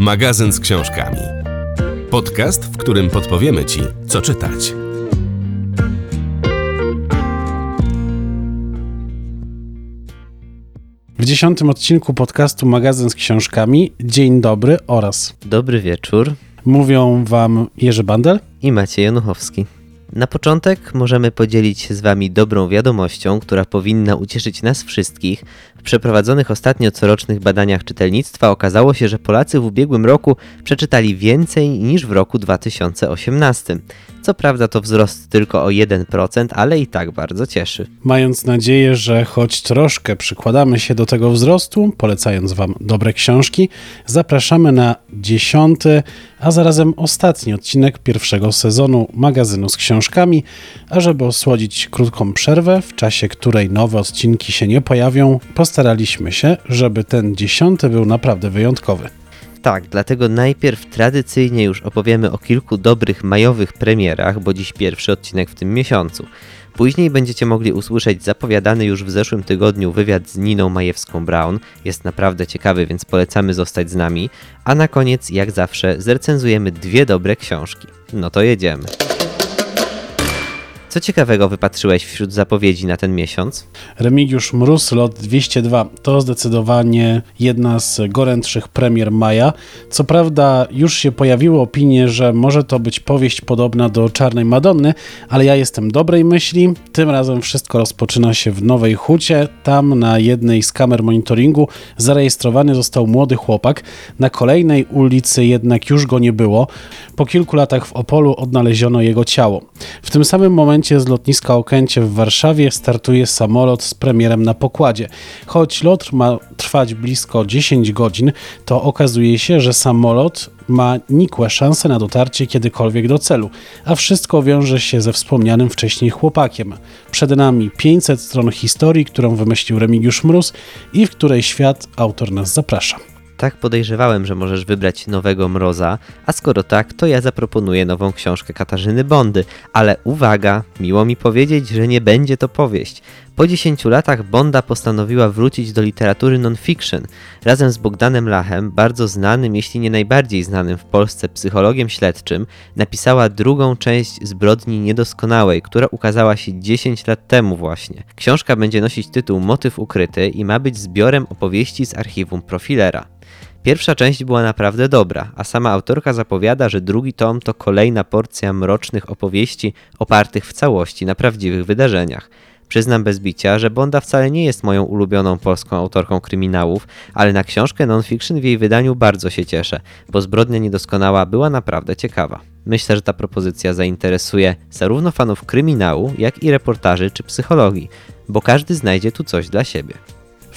Magazyn z książkami. Podcast, w którym podpowiemy Ci, co czytać. W dziesiątym odcinku podcastu Magazyn z książkami Dzień dobry oraz Dobry wieczór mówią Wam Jerzy Bandel i Maciej Januchowski. Na początek możemy podzielić się z Wami dobrą wiadomością, która powinna ucieszyć nas wszystkich. W przeprowadzonych ostatnio corocznych badaniach czytelnictwa okazało się, że Polacy w ubiegłym roku przeczytali więcej niż w roku 2018. Co prawda to wzrost tylko o 1%, ale i tak bardzo cieszy. Mając nadzieję, że choć troszkę przykładamy się do tego wzrostu, polecając Wam dobre książki, zapraszamy na dziesiąty, a zarazem ostatni odcinek pierwszego sezonu magazynu z książkami, a żeby osłodzić krótką przerwę, w czasie której nowe odcinki się nie pojawią, postaraliśmy się, żeby ten dziesiąty był naprawdę wyjątkowy. Tak, dlatego najpierw tradycyjnie już opowiemy o kilku dobrych majowych premierach, bo dziś pierwszy odcinek w tym miesiącu. Później będziecie mogli usłyszeć zapowiadany już w zeszłym tygodniu wywiad z Niną Majewską-Brown. Jest naprawdę ciekawy, więc polecamy zostać z nami. A na koniec, jak zawsze, zrecenzujemy dwie dobre książki. No to jedziemy. Co ciekawego wypatrzyłeś wśród zapowiedzi na ten miesiąc? Remigiusz Mróz, lot 202 to zdecydowanie jedna z gorętszych premier maja. Co prawda już się pojawiły opinie, że może to być powieść podobna do Czarnej Madonny, ale ja jestem dobrej myśli. Tym razem wszystko rozpoczyna się w Nowej Hucie. Tam na jednej z kamer monitoringu zarejestrowany został młody chłopak. Na kolejnej ulicy jednak już go nie było. Po kilku latach w Opolu odnaleziono jego ciało. W tym samym momencie momencie z lotniska Okęcie w Warszawie startuje samolot z premierem na pokładzie. Choć lot ma trwać blisko 10 godzin, to okazuje się, że samolot ma nikłe szanse na dotarcie kiedykolwiek do celu, a wszystko wiąże się ze wspomnianym wcześniej chłopakiem. Przed nami 500 stron historii, którą wymyślił Remigiusz Mróz i w której świat autor nas zaprasza. Tak podejrzewałem, że możesz wybrać nowego mroza, a skoro tak, to ja zaproponuję nową książkę Katarzyny Bondy. Ale uwaga, miło mi powiedzieć, że nie będzie to powieść. Po 10 latach Bonda postanowiła wrócić do literatury non-fiction. Razem z Bogdanem Lachem, bardzo znanym, jeśli nie najbardziej znanym w Polsce psychologiem śledczym, napisała drugą część Zbrodni Niedoskonałej, która ukazała się 10 lat temu właśnie. Książka będzie nosić tytuł Motyw ukryty i ma być zbiorem opowieści z archiwum Profilera. Pierwsza część była naprawdę dobra, a sama autorka zapowiada, że drugi tom to kolejna porcja mrocznych opowieści opartych w całości na prawdziwych wydarzeniach. Przyznam bez bicia, że Bonda wcale nie jest moją ulubioną polską autorką kryminałów, ale na książkę non-fiction w jej wydaniu bardzo się cieszę, bo Zbrodnia Niedoskonała była naprawdę ciekawa. Myślę, że ta propozycja zainteresuje zarówno fanów kryminału, jak i reportaży czy psychologii, bo każdy znajdzie tu coś dla siebie.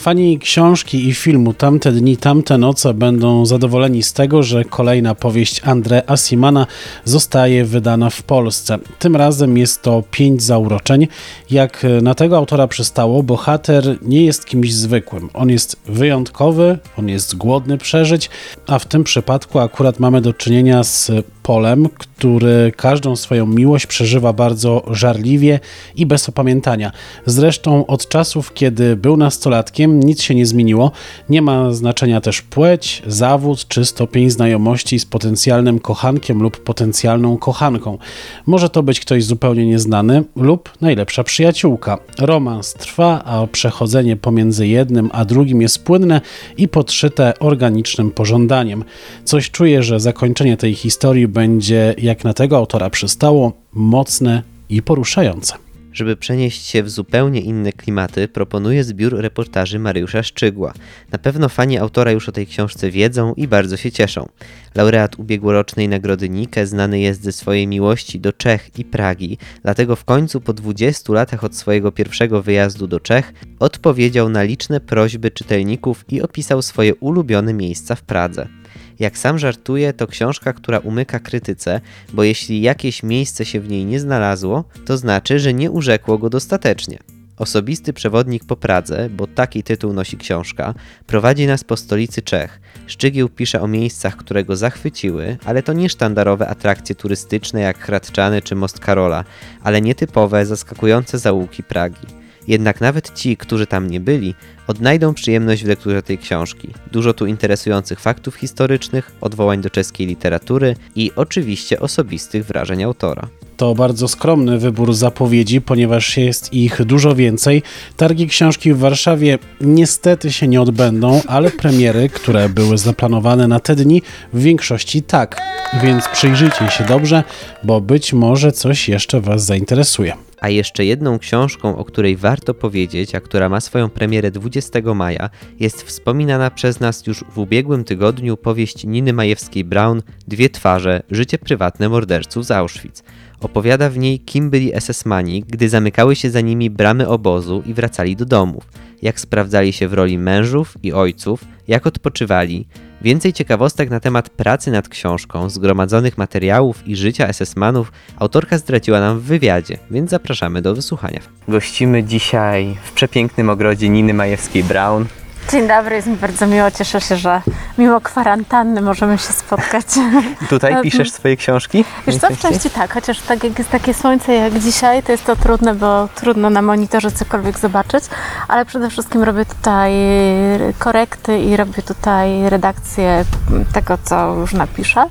Fani książki i filmu Tamte dni, tamte noce będą zadowoleni z tego, że kolejna powieść Andre Asimana zostaje wydana w Polsce. Tym razem jest to Pięć zauroczeń. Jak na tego autora przystało, bohater nie jest kimś zwykłym. On jest wyjątkowy, on jest głodny przeżyć, a w tym przypadku akurat mamy do czynienia z Polem, który każdą swoją miłość przeżywa bardzo żarliwie i bez opamiętania. Zresztą od czasów, kiedy był nastolatkiem, nic się nie zmieniło. Nie ma znaczenia też płeć, zawód czy stopień znajomości z potencjalnym kochankiem lub potencjalną kochanką. Może to być ktoś zupełnie nieznany lub najlepsza przyjaciółka. Romans trwa, a przechodzenie pomiędzy jednym a drugim jest płynne i podszyte organicznym pożądaniem. Coś czuję, że zakończenie tej historii będzie, jak na tego autora przystało, mocne i poruszające. Żeby przenieść się w zupełnie inne klimaty, proponuję zbiór reportaży Mariusza Szczygła. Na pewno fani autora już o tej książce wiedzą i bardzo się cieszą. Laureat ubiegłorocznej nagrody Nike znany jest ze swojej miłości do Czech i Pragi, dlatego w końcu po 20 latach od swojego pierwszego wyjazdu do Czech odpowiedział na liczne prośby czytelników i opisał swoje ulubione miejsca w Pradze. Jak sam żartuje, to książka, która umyka krytyce, bo jeśli jakieś miejsce się w niej nie znalazło, to znaczy, że nie urzekło go dostatecznie. Osobisty przewodnik po Pradze, bo taki tytuł nosi książka, prowadzi nas po stolicy Czech. Szczygieł pisze o miejscach, które go zachwyciły, ale to nie sztandarowe atrakcje turystyczne jak Hradczany czy Most Karola, ale nietypowe, zaskakujące zaułki Pragi. Jednak nawet ci, którzy tam nie byli, odnajdą przyjemność w lekturze tej książki. Dużo tu interesujących faktów historycznych, odwołań do czeskiej literatury i oczywiście osobistych wrażeń autora. To bardzo skromny wybór zapowiedzi, ponieważ jest ich dużo więcej. Targi książki w Warszawie niestety się nie odbędą, ale premiery, które były zaplanowane na te dni, w większości tak. Więc przyjrzyjcie się dobrze, bo być może coś jeszcze Was zainteresuje. A jeszcze jedną książką, o której warto powiedzieć, a która ma swoją premierę 20 maja, jest wspominana przez nas już w ubiegłym tygodniu powieść Niny Majewskiej-Brown Dwie twarze życie prywatne morderców z Auschwitz. Opowiada w niej, kim byli SS-mani, gdy zamykały się za nimi bramy obozu i wracali do domów, jak sprawdzali się w roli mężów i ojców, jak odpoczywali. Więcej ciekawostek na temat pracy nad książką, zgromadzonych materiałów i życia SS-manów autorka zdradziła nam w wywiadzie, więc zapraszamy do wysłuchania. Gościmy dzisiaj w przepięknym ogrodzie Niny Majewskiej-Brown. Dzień dobry, jest mi bardzo miło. Cieszę się, że mimo kwarantanny możemy się spotkać. Tutaj piszesz swoje książki? Wiesz co, w części tak, chociaż tak jak jest takie słońce jak dzisiaj, to jest to trudne, bo trudno na monitorze cokolwiek zobaczyć, ale przede wszystkim robię tutaj korekty i robię tutaj redakcję tego, co już napiszę.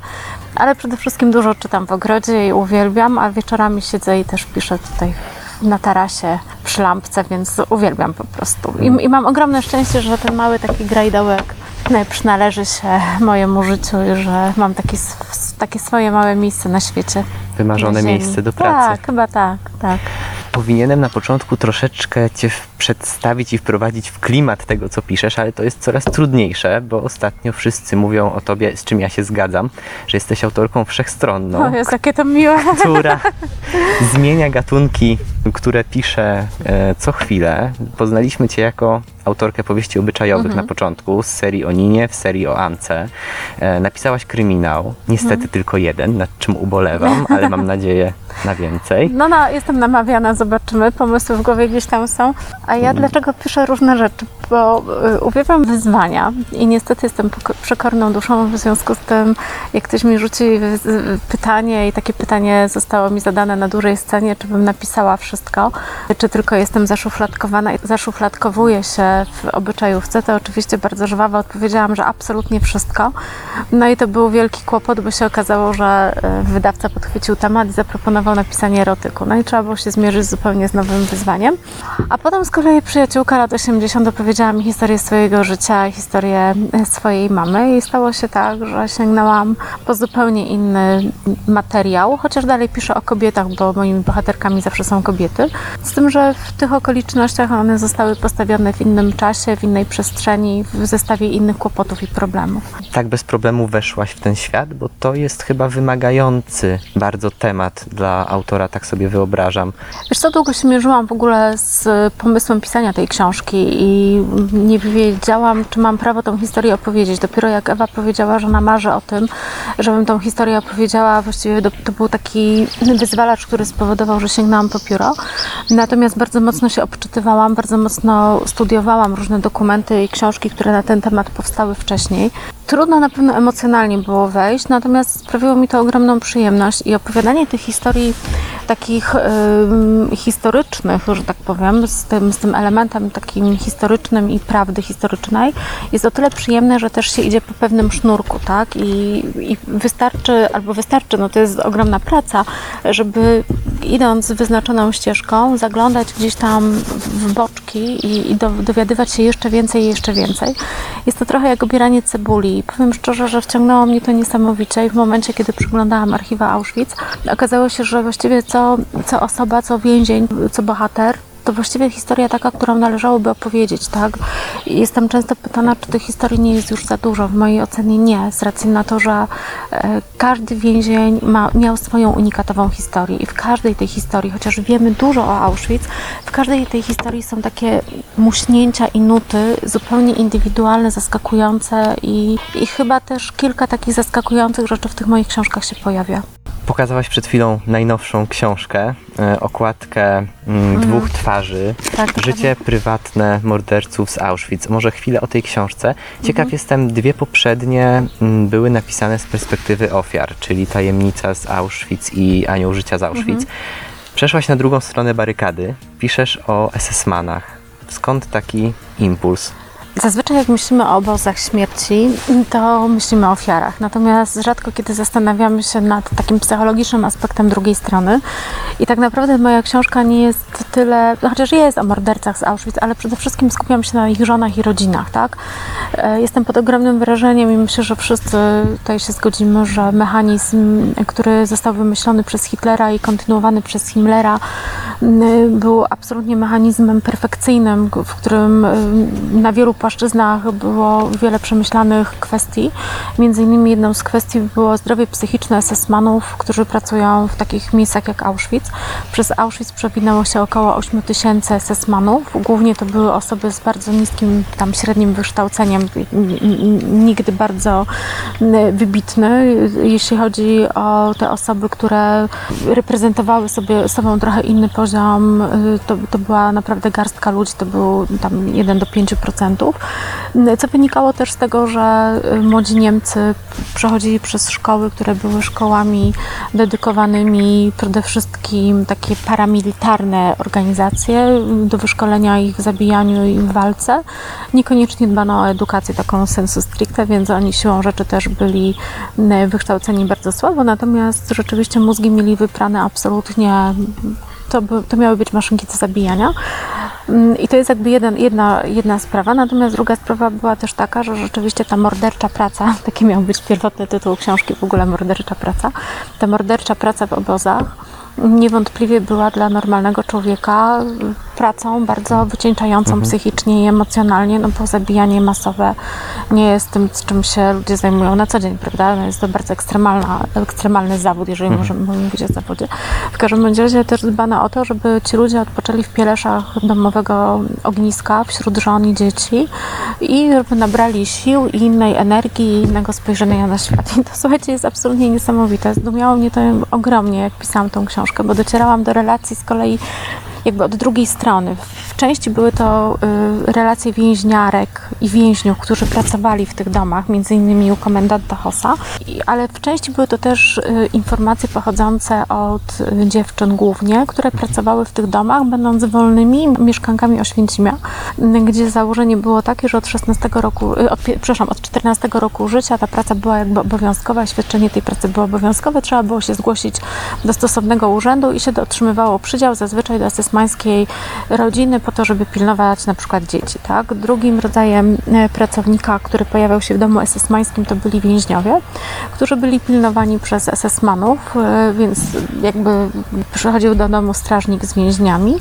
Ale przede wszystkim dużo czytam w ogrodzie i uwielbiam, a wieczorami siedzę i też piszę tutaj na tarasie przy lampce, więc uwielbiam po prostu. I, i mam ogromne szczęście, że ten mały taki grajdołek przynależy się mojemu życiu i że mam taki, takie swoje małe miejsce na świecie. Wymarzone na miejsce do pracy. Tak, chyba tak, tak. Powinienem na początku troszeczkę Cię przedstawić i wprowadzić w klimat tego, co piszesz, ale to jest coraz trudniejsze, bo ostatnio wszyscy mówią o Tobie, z czym ja się zgadzam, że jesteś autorką wszechstronną, O jest jakie to miłe. która zmienia gatunki, które pisze e, co chwilę. Poznaliśmy Cię jako autorkę powieści obyczajowych na początku, z serii o Ninie, w serii o Ance. E, napisałaś kryminał, niestety tylko jeden, nad czym ubolewam, ale mam nadzieję na więcej. No, no, jestem namawiana, zobaczymy. Pomysły w głowie gdzieś tam są. A ja dlaczego piszę różne rzeczy? Bo y, uwielbiam wyzwania i niestety jestem przekorną duszą, w związku z tym, jak ktoś mi rzuci pytanie i takie pytanie zostało mi zadane na dużej scenie, czy bym napisała wszystko, czy tylko jestem zaszufladkowana i zaszufladkowuję się w obyczajówce, to oczywiście bardzo żwawo odpowiedziałam, że absolutnie wszystko. No i to był wielki kłopot, bo się okazało, że y, wydawca podchwycił temat i zaproponował napisanie erotyku. No i trzeba było się zmierzyć zupełnie z nowym wyzwaniem. A potem z kolei przyjaciółka lat 80 opowiedziała historię swojego życia, historię e, swojej mamy i stało się tak, że sięgnęłam po zupełnie inny materiał, chociaż dalej piszę o kobietach, bo moimi bohaterkami zawsze są kobiety. Z tym, że w tych okolicznościach one zostały postawione w innym czasie, w innej przestrzeni, w zestawie innych kłopotów i problemów. Tak bez problemu weszłaś w ten świat, bo to jest chyba wymagający bardzo temat dla autora, tak sobie wyobrażam. Wiesz co, długo się mierzyłam w ogóle z pomysłem pisania tej książki i nie wiedziałam, czy mam prawo tą historię opowiedzieć. Dopiero jak Ewa powiedziała, że ona marzy o tym, żebym tą historię opowiedziała, właściwie do- to był taki wyzwalacz, który spowodował, że sięgnęłam po pióro. Natomiast bardzo mocno się obczytywałam, bardzo mocno studiowałam różne dokumenty i książki, które na ten temat powstały wcześniej. Trudno na pewno emocjonalnie było wejść, natomiast sprawiło mi to ogromną przyjemność i opowiadanie tych historii takich ym, historycznych, że tak powiem, z tym, z tym elementem takim historycznym i prawdy historycznej jest o tyle przyjemne, że też się idzie po pewnym sznurku, tak? I, i wystarczy, albo wystarczy, no to jest ogromna praca, żeby idąc wyznaczoną ścieżką, zaglądać gdzieś tam w boczki i, i do, dowiadywać się jeszcze więcej jeszcze więcej. Jest to trochę jak obieranie cebuli. Powiem szczerze, że wciągnęło mnie to niesamowicie i w momencie, kiedy przeglądałam archiwa Auschwitz, okazało się, że właściwie co, co osoba, co więzień, co bohater, to właściwie historia taka, którą należałoby opowiedzieć, tak? Jestem często pytana, czy tych historii nie jest już za dużo. W mojej ocenie nie, z racji na to, że e, każdy więzień ma, miał swoją unikatową historię i w każdej tej historii, chociaż wiemy dużo o Auschwitz, w każdej tej historii są takie muśnięcia i nuty zupełnie indywidualne, zaskakujące i, i chyba też kilka takich zaskakujących rzeczy w tych moich książkach się pojawia. Pokazałaś przed chwilą najnowszą książkę, e, okładkę mm, dwóch twarzy, Tak, życie prywatne morderców z Auschwitz. Może chwilę o tej książce. Ciekaw Mhm. jestem, dwie poprzednie mm, były napisane z perspektywy ofiar, czyli Tajemnica z Auschwitz i Anioł życia z Auschwitz. Mhm. Przeszłaś na drugą stronę barykady piszesz o SS-manach. Skąd taki impuls? Zazwyczaj jak myślimy o obozach śmierci, to myślimy o ofiarach. Natomiast rzadko kiedy zastanawiamy się nad takim psychologicznym aspektem drugiej strony. I tak naprawdę moja książka nie jest tyle, chociaż jest o mordercach z Auschwitz, ale przede wszystkim skupiam się na ich żonach i rodzinach, tak? E, Jestem pod ogromnym wrażeniem i myślę, że wszyscy tutaj się zgodzimy, że mechanizm, który został wymyślony przez Hitlera i kontynuowany przez Himmlera, był absolutnie mechanizmem perfekcyjnym, w którym na wielu płaszczyznach było wiele przemyślanych kwestii. Między innymi jedną z kwestii było zdrowie psychiczne SS-manów, którzy pracują w takich miejscach jak Auschwitz. Przez Auschwitz przewinęło się około 8 tysięcy SS-manów. Głównie to były osoby z bardzo niskim, tam średnim wykształceniem, nigdy bardzo wybitne, jeśli chodzi o te osoby, które reprezentowały sobie sobą trochę inny poziom, y, to, to była naprawdę garstka ludzi, to był tam 1 do 5%, Co wynikało też z tego, że y, młodzi Niemcy przechodzili przez szkoły, które były szkołami dedykowanymi przede wszystkim takie paramilitarne organizacje y, do wyszkolenia ich w zabijaniu i w walce. Niekoniecznie dbano o edukację taką sensu stricte, więc oni siłą rzeczy też byli y, wykształceni bardzo słabo, natomiast rzeczywiście mózgi mieli wyprane absolutnie to, by, to miały być maszynki do zabijania. Mm, I to jest jakby jeden, jedna, jedna sprawa. Natomiast druga sprawa była też taka, że rzeczywiście ta mordercza praca, taki miał być pierwotny tytuł książki w ogóle mordercza praca, ta mordercza praca w obozach niewątpliwie była dla normalnego człowieka pracą bardzo wycieńczającą psychicznie i emocjonalnie, no bo zabijanie masowe nie jest tym, z czym się ludzie zajmują na co dzień, prawda? No jest to bardzo ekstremalna, ekstremalny zawód, jeżeli możemy mówić o zawodzie. W każdym razie też dbano o to, żeby ci ludzie odpoczęli w pieleszach domowego ogniska wśród żon i dzieci i żeby nabrali sił i innej energii i innego spojrzenia na świat. I to słuchajcie, jest absolutnie niesamowite. Zdumiało mnie to ogromnie, jak pisałam tą książkę, bo docierałam do relacji z kolei jakby od drugiej strony. W części były to y, relacje więźniarek i więźniów, którzy pracowali w tych domach, między innymi u komendanta Hossa, ale w części były to też y, informacje pochodzące od y, dziewczyn głównie, które pracowały w tych domach, będąc wolnymi mieszkankami Oświęcimia, gdzie założenie było takie, że od 16 roku, od, przepraszam, od 14 roku życia ta praca była jakby obowiązkowa, świadczenie tej pracy było obowiązkowe, trzeba było się zgłosić do stosownego urzędu i się otrzymywało przydział zazwyczaj do esesmańskiej rodziny po to, żeby pilnować na przykład dzieci. Tak? Drugim rodzajem e, pracownika, który pojawiał się w domu esesmańskim, to byli więźniowie, którzy byli pilnowani przez esesmanów, e, więc jakby przychodził do domu strażnik z więźniami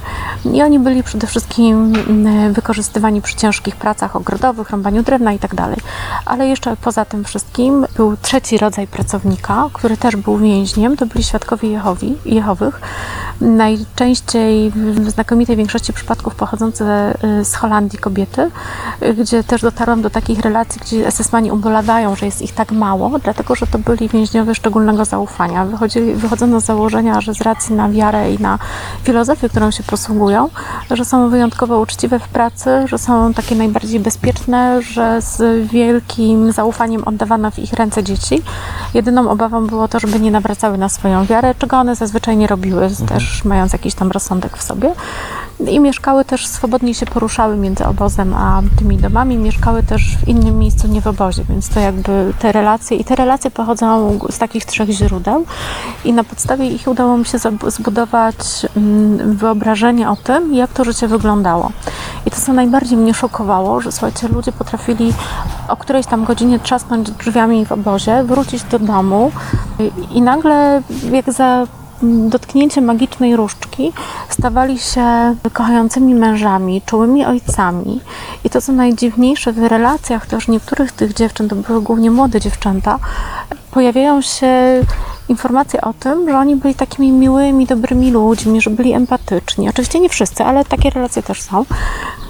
i oni byli przede wszystkim m, wykorzystywani przy ciężkich pracach ogrodowych, rąbaniu drewna i tak. Ale jeszcze poza tym wszystkim był trzeci rodzaj pracownika, który też był więźniem, to byli świadkowie Jehowi, Jehowych, najczęściej w znakomitej większości przypadków pochodzące y, z Holandii kobiety, y, gdzie też dotarłam do takich relacji, gdzie SS-mani ubolewają, że jest ich tak mało, dlatego że to byli więźniowie szczególnego zaufania. Wychodzili, wychodzono z założenia, że z racji na wiarę i na filozofię, którą się posługują, że są wyjątkowo uczciwe w pracy, że są takie najbardziej bezpieczne, że z wielkim zaufaniem oddawano w ich ręce dzieci. Jedyną obawą było to, żeby nie nawracały na swoją wiarę, czego one zazwyczaj nie robiły, też mając jakiś tam rozsądek w sobie. I mieszkały też, swobodnie się poruszały między obozem a tymi domami, mieszkały też w innym miejscu, nie w obozie, więc to jakby te relacje, i te relacje pochodzą z takich trzech źródeł i na podstawie ich udało mi się zbudować mm, wyobrażenie o tym, jak to życie wyglądało. I to, co najbardziej mnie szokowało, że słuchajcie, ludzie potrafili o którejś tam godzinie trzasnąć drzwiami w obozie, wrócić do domu i nagle jak za dotknięcie magicznej różdżki stawali się kochającymi mężami, czułymi ojcami. I to, co najdziwniejsze w relacjach też niektórych tych dziewczyn, to były głównie młode dziewczęta, pojawiają się informacje o tym, że oni byli takimi miłymi, dobrymi ludźmi, że byli empatyczni. Oczywiście nie wszyscy, ale takie relacje też są.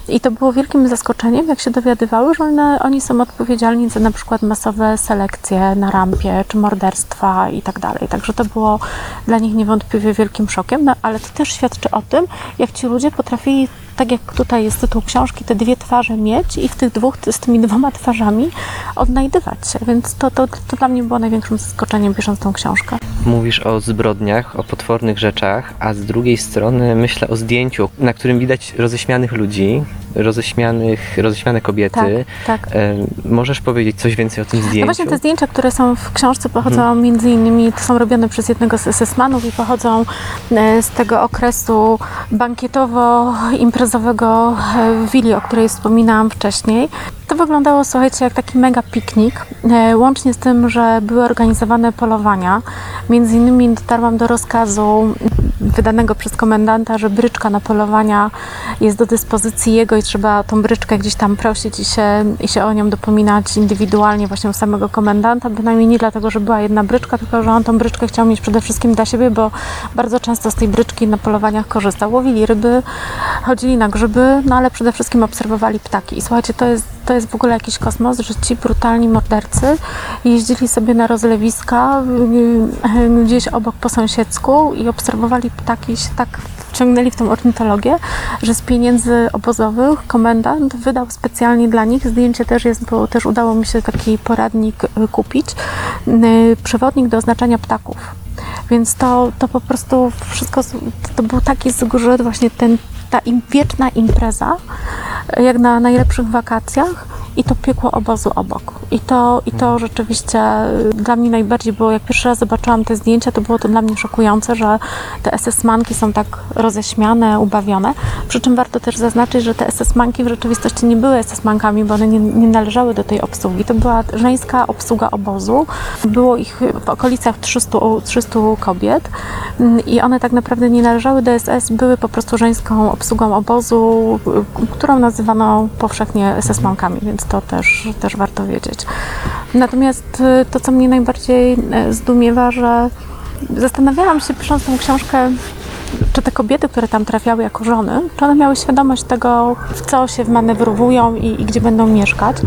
I to było wielkim zaskoczeniem, jak się dowiadywały, że one, oni są odpowiedzialni za na przykład masowe selekcje na rampie, czy morderstwa i tak dalej. Także to było dla nich niewątpliwie wielkim szokiem, no, ale to też świadczy o tym, jak ci ludzie potrafili, tak jak tutaj jest tytuł książki, te dwie twarze mieć i w tych dwóch, z tymi dwoma twarzami odnajdywać się, więc to, to, to dla mnie było największym zaskoczeniem pisząc tą książkę. Mówisz o zbrodniach, o potwornych rzeczach, a z drugiej strony myślę o zdjęciu, na którym widać roześmianych ludzi, roześmianych, roześmiane kobiety. Tak, tak. E, możesz powiedzieć coś więcej o tym zdjęciu? No właśnie te zdjęcia, które są w książce pochodzą między innymi, to są robione przez jednego z SS-manów i pochodzą e, z tego okresu bankietowo-imprezowego e, w willi, o której wspominałam wcześniej. To wyglądało, słuchajcie, jak taki mega piknik, e, łącznie z tym, że były organizowane polowania. Między innymi dotarłam do rozkazu wydanego przez komendanta, że bryczka na polowania jest do dyspozycji jego i trzeba tą bryczkę gdzieś tam prosić i się, i się o nią dopominać indywidualnie właśnie u samego komendanta, bynajmniej nie dlatego, że była jedna bryczka, tylko że on tą bryczkę chciał mieć przede wszystkim dla siebie, bo bardzo często z tej bryczki na polowaniach korzystał. Łowili ryby, chodzili na grzyby, no ale przede wszystkim obserwowali ptaki. I słuchajcie, to jest, to jest w ogóle jakiś kosmos, że ci brutalni mordercy jeździli sobie na rozlewiska y, y, gdzieś obok po sąsiedzku i obserwowali ptaki się tak wciągnęli w tą ornitologię, że z pieniędzy obozowych komendant wydał specjalnie dla nich, zdjęcie też jest, bo też udało mi się taki poradnik y, kupić, przewodnik do oznaczania ptaków. Więc to, to po prostu wszystko, to był taki zgrzyt, właśnie ten, ta im, wieczna impreza, jak na najlepszych wakacjach i to piekło obozu obok. I to, I to rzeczywiście y, dla mnie najbardziej było, jak pierwszy raz zobaczyłam te zdjęcia, to było to dla mnie szokujące, że te SS-manki są tak roześmiane, ubawione. Przy czym warto też zaznaczyć, że te SS-manki w rzeczywistości nie były SS-mankami, bo one nie, nie należały do tej obsługi. To była żeńska obsługa obozu. Było ich w okolicach 300, o- 300 kobiet Mm, i one tak naprawdę nie należały do SS, były po prostu żeńską obsługą obozu, y, którą nazywano powszechnie SS-mankami, więc to też, też warto wiedzieć. Natomiast y, to, co mnie najbardziej y, zdumiewa, że zastanawiałam się pisząc tą książkę, czy te kobiety, które tam trafiały jako żony, czy one miały świadomość tego, w co się wmanewrowują i, i gdzie będą mieszkać.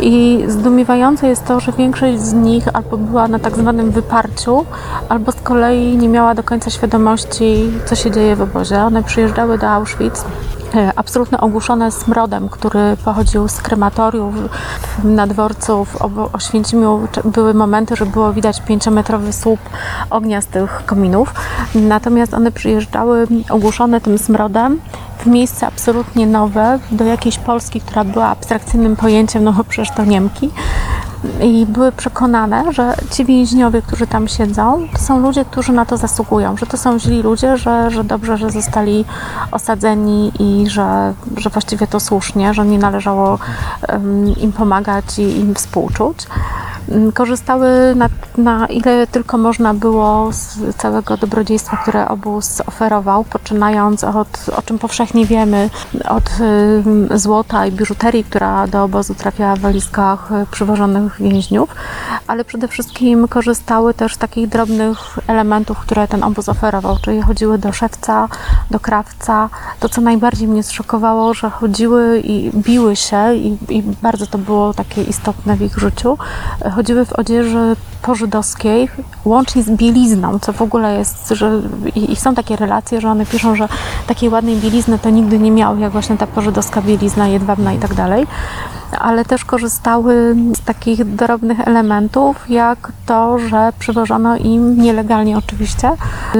I zdumiewające jest to, że większość z nich albo była na tak zwanym wyparciu, albo z kolei nie miała do końca świadomości, co się dzieje w obozie. One przyjeżdżały do Auschwitz absolutnie ogłuszone smrodem, który pochodził z krematoriów. Na dworcu w Oświęcimiu były momenty, że było widać pięciometrowy słup ognia z tych kominów. Natomiast one przyjeżdżały ogłuszone tym smrodem w miejsce absolutnie nowe, do jakiejś Polski, która była abstrakcyjnym pojęciem, no bo przecież to Niemki. I były przekonane, że ci więźniowie, którzy tam siedzą, to są ludzie, którzy na to zasługują, że to są źli ludzie, że, że dobrze, że zostali osadzeni i że, że właściwie to słusznie, że nie należało em, im pomagać i im współczuć. Mm, Korzystały na, na ile tylko można było z całego dobrodziejstwa, które obóz oferował, poczynając od, o czym powszechnie wiemy, od ym, złota i biżuterii, która do obozu trafiała w walizkach y, przywożonych więźniów, ale przede wszystkim korzystały też z takich drobnych elementów, które ten obóz oferował, czyli chodziły do szewca, do krawca. To, co najbardziej mnie zszokowało, że chodziły i biły się i, i bardzo to było takie istotne w ich życiu, chodziły w odzieży pożydowskiej, łącznie z bielizną, co w ogóle jest, że i, są takie relacje, że one piszą, że takiej ładnej bielizny to nigdy nie miały, jak właśnie ta pożydowska bielizna, jedwabna i tak dalej ale też korzystały z takich drobnych elementów, jak to, że przywożono im nielegalnie oczywiście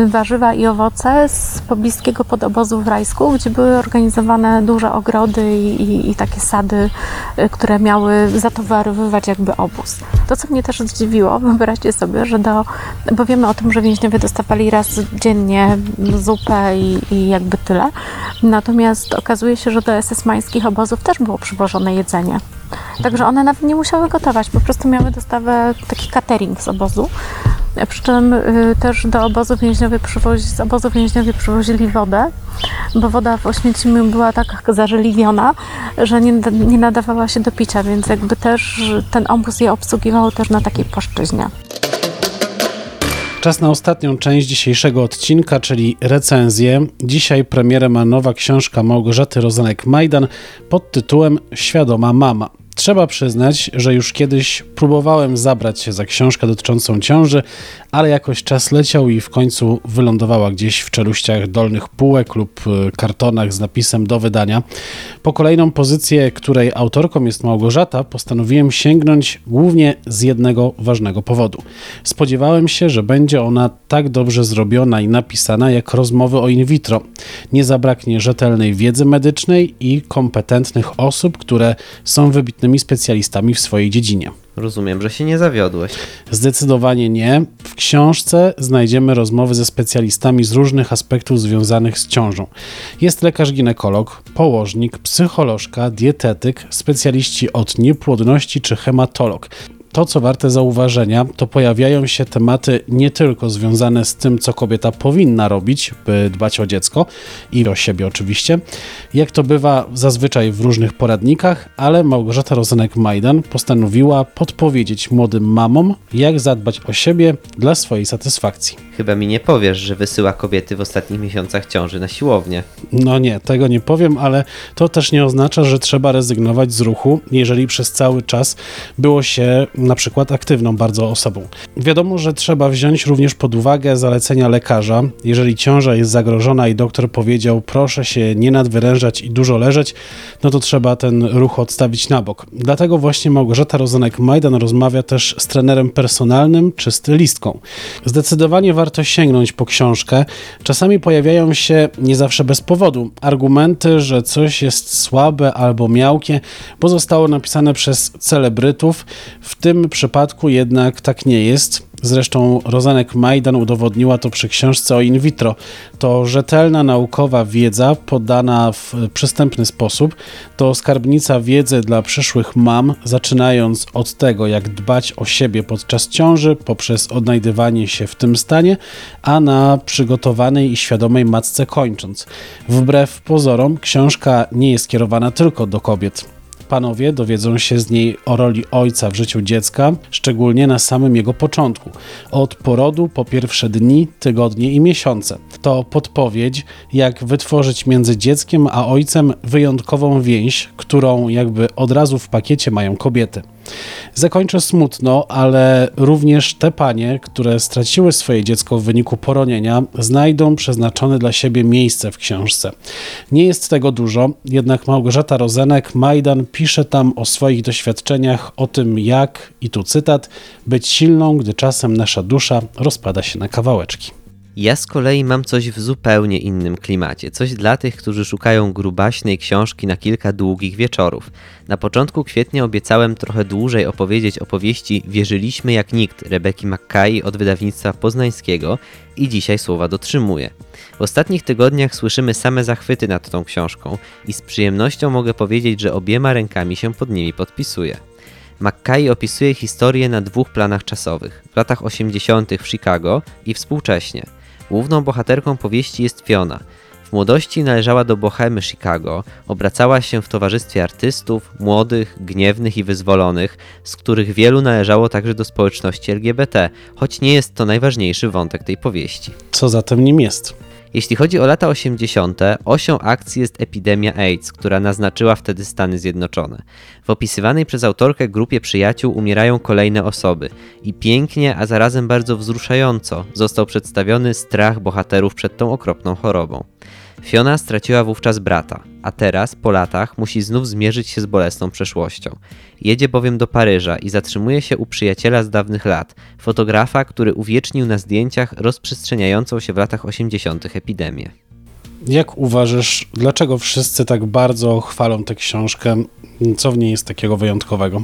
warzywa i owoce z pobliskiego podobozu w Rajsku, gdzie były organizowane duże ogrody i, i, i takie sady, y, które miały zatowarowywać jakby obóz. To, co mnie też zdziwiło, wyobraźcie sobie, że do, bo wiemy o tym, że więźniowie dostawali raz dziennie zupę i, i jakby tyle, natomiast okazuje się, że do SS-mańskich obozów też było przywożone jedzenie. Także one nawet nie musiały gotować, po prostu miały dostawę taki catering z obozu. Przy czym y, też do obozu więźniowie przywozi, z obozu więźniowie przywozili wodę, bo woda w Oświęcimiu była tak zażeliwiona, że nie, nie nadawała się do picia, więc jakby też ten obóz je obsługiwał też na takiej płaszczyźnie. Czas na ostatnią część dzisiejszego odcinka, czyli recenzję. Dzisiaj premierę ma nowa książka Małgorzaty Rozanek-Majdan pod tytułem Świadoma Mama. Trzeba przyznać, że już kiedyś próbowałem zabrać się za książkę dotyczącą ciąży, ale jakoś czas leciał i w końcu wylądowała gdzieś w czeluściach dolnych półek lub y, kartonach z napisem do wydania. Po kolejną pozycję, której autorką jest Małgorzata, postanowiłem sięgnąć głównie z jednego ważnego powodu. Spodziewałem się, że będzie ona tak dobrze zrobiona i napisana jak rozmowy o in vitro. Nie zabraknie rzetelnej wiedzy medycznej i kompetentnych osób, które są wybitnymi specjalistami w swojej dziedzinie. Rozumiem, że się nie zawiodłeś. Zdecydowanie nie. W książce znajdziemy rozmowy ze specjalistami z różnych aspektów związanych z ciążą. Jest lekarz ginekolog, położnik, psycholożka, dietetyk, specjaliści od niepłodności czy hematolog. To, co warte zauważenia, to pojawiają się tematy nie tylko związane z tym, co kobieta powinna robić, by dbać o dziecko i o siebie oczywiście, jak to bywa zazwyczaj w różnych poradnikach, ale Małgorzata Rozenek-Majdan postanowiła podpowiedzieć młodym mamom, jak zadbać o siebie dla swojej satysfakcji. Chyba mi nie powiesz, że wysyła kobiety w ostatnich miesiącach ciąży na siłownię. No nie, tego nie powiem, ale to też nie oznacza, że trzeba rezygnować z ruchu, jeżeli przez cały czas było się na przykład aktywną bardzo osobą. Wiadomo, że trzeba wziąć również pod uwagę zalecenia lekarza. Jeżeli ciąża jest zagrożona i doktor powiedział, proszę się nie nadwyrężać i dużo leżeć, no to trzeba ten ruch odstawić na bok. Dlatego właśnie Małgorzata Rozenek-Majdan rozmawia też z trenerem personalnym czy stylistką. Zdecydowanie warto sięgnąć po książkę. Czasami pojawiają się, nie zawsze bez powodu, argumenty, że coś jest słabe albo miałkie, bo zostało napisane przez celebrytów. W tym przypadku jednak tak nie jest. Zresztą Rozanek Majdan udowodniła to przy książce o in vitro. To rzetelna naukowa wiedza podana w przystępny sposób. To skarbnica wiedzy dla przyszłych mam, zaczynając od tego, jak dbać o siebie podczas ciąży, poprzez odnajdywanie się w tym stanie, a na przygotowanej i świadomej matce kończąc. Wbrew pozorom, książka nie jest kierowana tylko do kobiet. Panowie dowiedzą się z niej o roli ojca w życiu dziecka, szczególnie na samym jego początku, od porodu po pierwsze dni, tygodnie i miesiące. To podpowiedź, jak wytworzyć między dzieckiem a ojcem wyjątkową więź, którą jakby od razu w pakiecie mają kobiety. Zakończę smutno, ale również te panie, które straciły swoje dziecko w wyniku poronienia, znajdą przeznaczone dla siebie miejsce w książce. Nie jest tego dużo, jednak Małgorzata Rozenek Majdan pisze tam o swoich doświadczeniach, o tym jak, i tu cytat, być silną, gdy czasem nasza dusza rozpada się na kawałeczki. Ja z kolei mam coś w zupełnie innym klimacie. Coś dla tych, którzy szukają grubaśnej książki na kilka długich wieczorów. Na początku kwietnia obiecałem trochę dłużej opowiedzieć opowieści Wierzyliśmy jak nikt Rebeki Mackay od wydawnictwa poznańskiego i dzisiaj słowa dotrzymuję. W ostatnich tygodniach słyszymy same zachwyty nad tą książką i z przyjemnością mogę powiedzieć, że obiema rękami się pod nimi podpisuję. Mackay opisuje historię na dwóch planach czasowych, w latach 80. w Chicago i współcześnie. Główną bohaterką powieści jest Fiona. W młodości należała do bohemy Chicago, obracała się w towarzystwie artystów, młodych, gniewnych i wyzwolonych, z których wielu należało także do społeczności LGBT, choć nie jest to najważniejszy wątek tej powieści. Co zatem nim jest? Jeśli chodzi o lata 80., osią akcji jest epidemia AIDS, która naznaczyła wtedy Stany Zjednoczone. W opisywanej przez autorkę grupie przyjaciół umierają kolejne osoby i pięknie, a zarazem bardzo wzruszająco został przedstawiony strach bohaterów przed tą okropną chorobą. Fiona straciła wówczas brata, a teraz, po latach, musi znów zmierzyć się z bolesną przeszłością. Jedzie bowiem do Paryża i zatrzymuje się u przyjaciela z dawnych lat, fotografa, który uwiecznił na zdjęciach rozprzestrzeniającą się w latach 80. epidemię. Jak uważasz, dlaczego wszyscy tak bardzo chwalą tę książkę? Co w niej jest takiego wyjątkowego?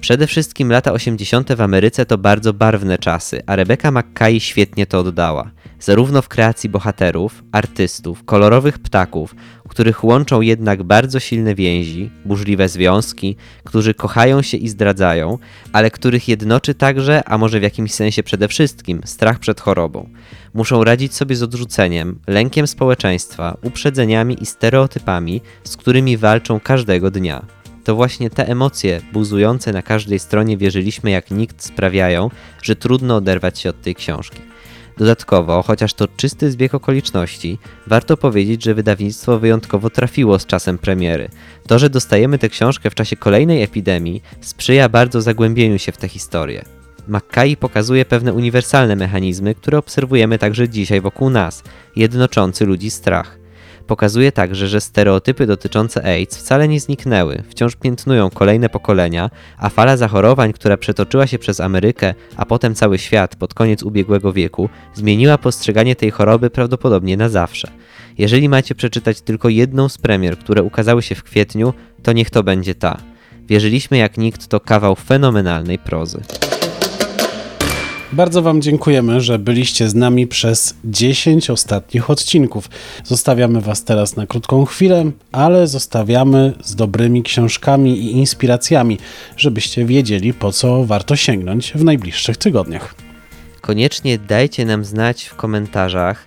Przede wszystkim lata 80. w Ameryce to bardzo barwne czasy, a Rebecca Mackay świetnie to oddała. Zarówno w kreacji bohaterów, artystów, kolorowych ptaków, których łączą jednak bardzo silne więzi, burzliwe związki, którzy kochają się i zdradzają, ale których jednoczy także, a może w jakimś sensie przede wszystkim, strach przed chorobą. Muszą radzić sobie z odrzuceniem, lękiem społeczeństwa, uprzedzeniami i stereotypami, z którymi walczą każdego dnia. To właśnie te emocje, buzujące na każdej stronie wierzyliśmy jak nikt, sprawiają, że trudno oderwać się od tej książki. Dodatkowo, chociaż to czysty zbieg okoliczności, warto powiedzieć, że wydawnictwo wyjątkowo trafiło z czasem premiery. To, że dostajemy tę książkę w czasie kolejnej epidemii, sprzyja bardzo zagłębieniu się w tę historię. Mackay pokazuje pewne uniwersalne mechanizmy, które obserwujemy także dzisiaj wokół nas, jednoczący ludzi strach. Pokazuje także, że stereotypy dotyczące AIDS wcale nie zniknęły, wciąż piętnują kolejne pokolenia, a fala zachorowań, która przetoczyła się przez Amerykę, a potem cały świat pod koniec ubiegłego wieku, zmieniła postrzeganie tej choroby prawdopodobnie na zawsze. Jeżeli macie przeczytać tylko jedną z premier, które ukazały się w kwietniu, to niech to będzie ta. Wierzyliśmy jak nikt to kawał fenomenalnej prozy. Bardzo Wam dziękujemy, że byliście z nami przez 10 ostatnich odcinków. Zostawiamy Was teraz na krótką chwilę, ale zostawiamy z dobrymi książkami i inspiracjami, żebyście wiedzieli, po co warto sięgnąć w najbliższych tygodniach. Koniecznie dajcie nam znać w komentarzach,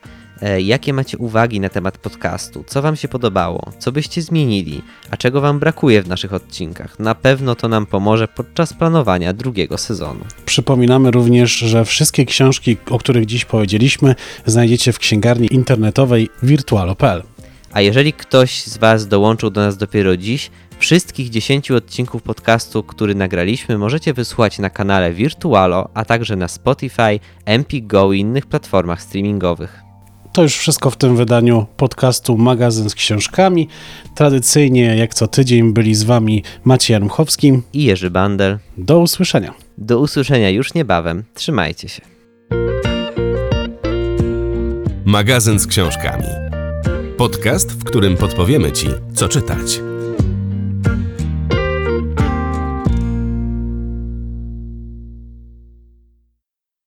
jakie macie uwagi na temat podcastu, co Wam się podobało, co byście zmienili, a czego Wam brakuje w naszych odcinkach. Na pewno to nam pomoże podczas planowania drugiego sezonu. Przypominamy również, że wszystkie książki, o których dziś powiedzieliśmy, znajdziecie w księgarni internetowej virtualo.pl. A jeżeli ktoś z Was dołączył do nas dopiero dziś, wszystkich 10 odcinków podcastu, który nagraliśmy, możecie wysłuchać na kanale Virtualo, a także na Spotify, Empik Go i innych platformach streamingowych. To już wszystko w tym wydaniu podcastu Magazyn z książkami. Tradycyjnie, jak co tydzień, byli z Wami Maciej Jarmuchowski. I Jerzy Bandel. Do usłyszenia. Do usłyszenia już niebawem. Trzymajcie się. Magazyn z książkami. Podcast, w którym podpowiemy Ci, co czytać.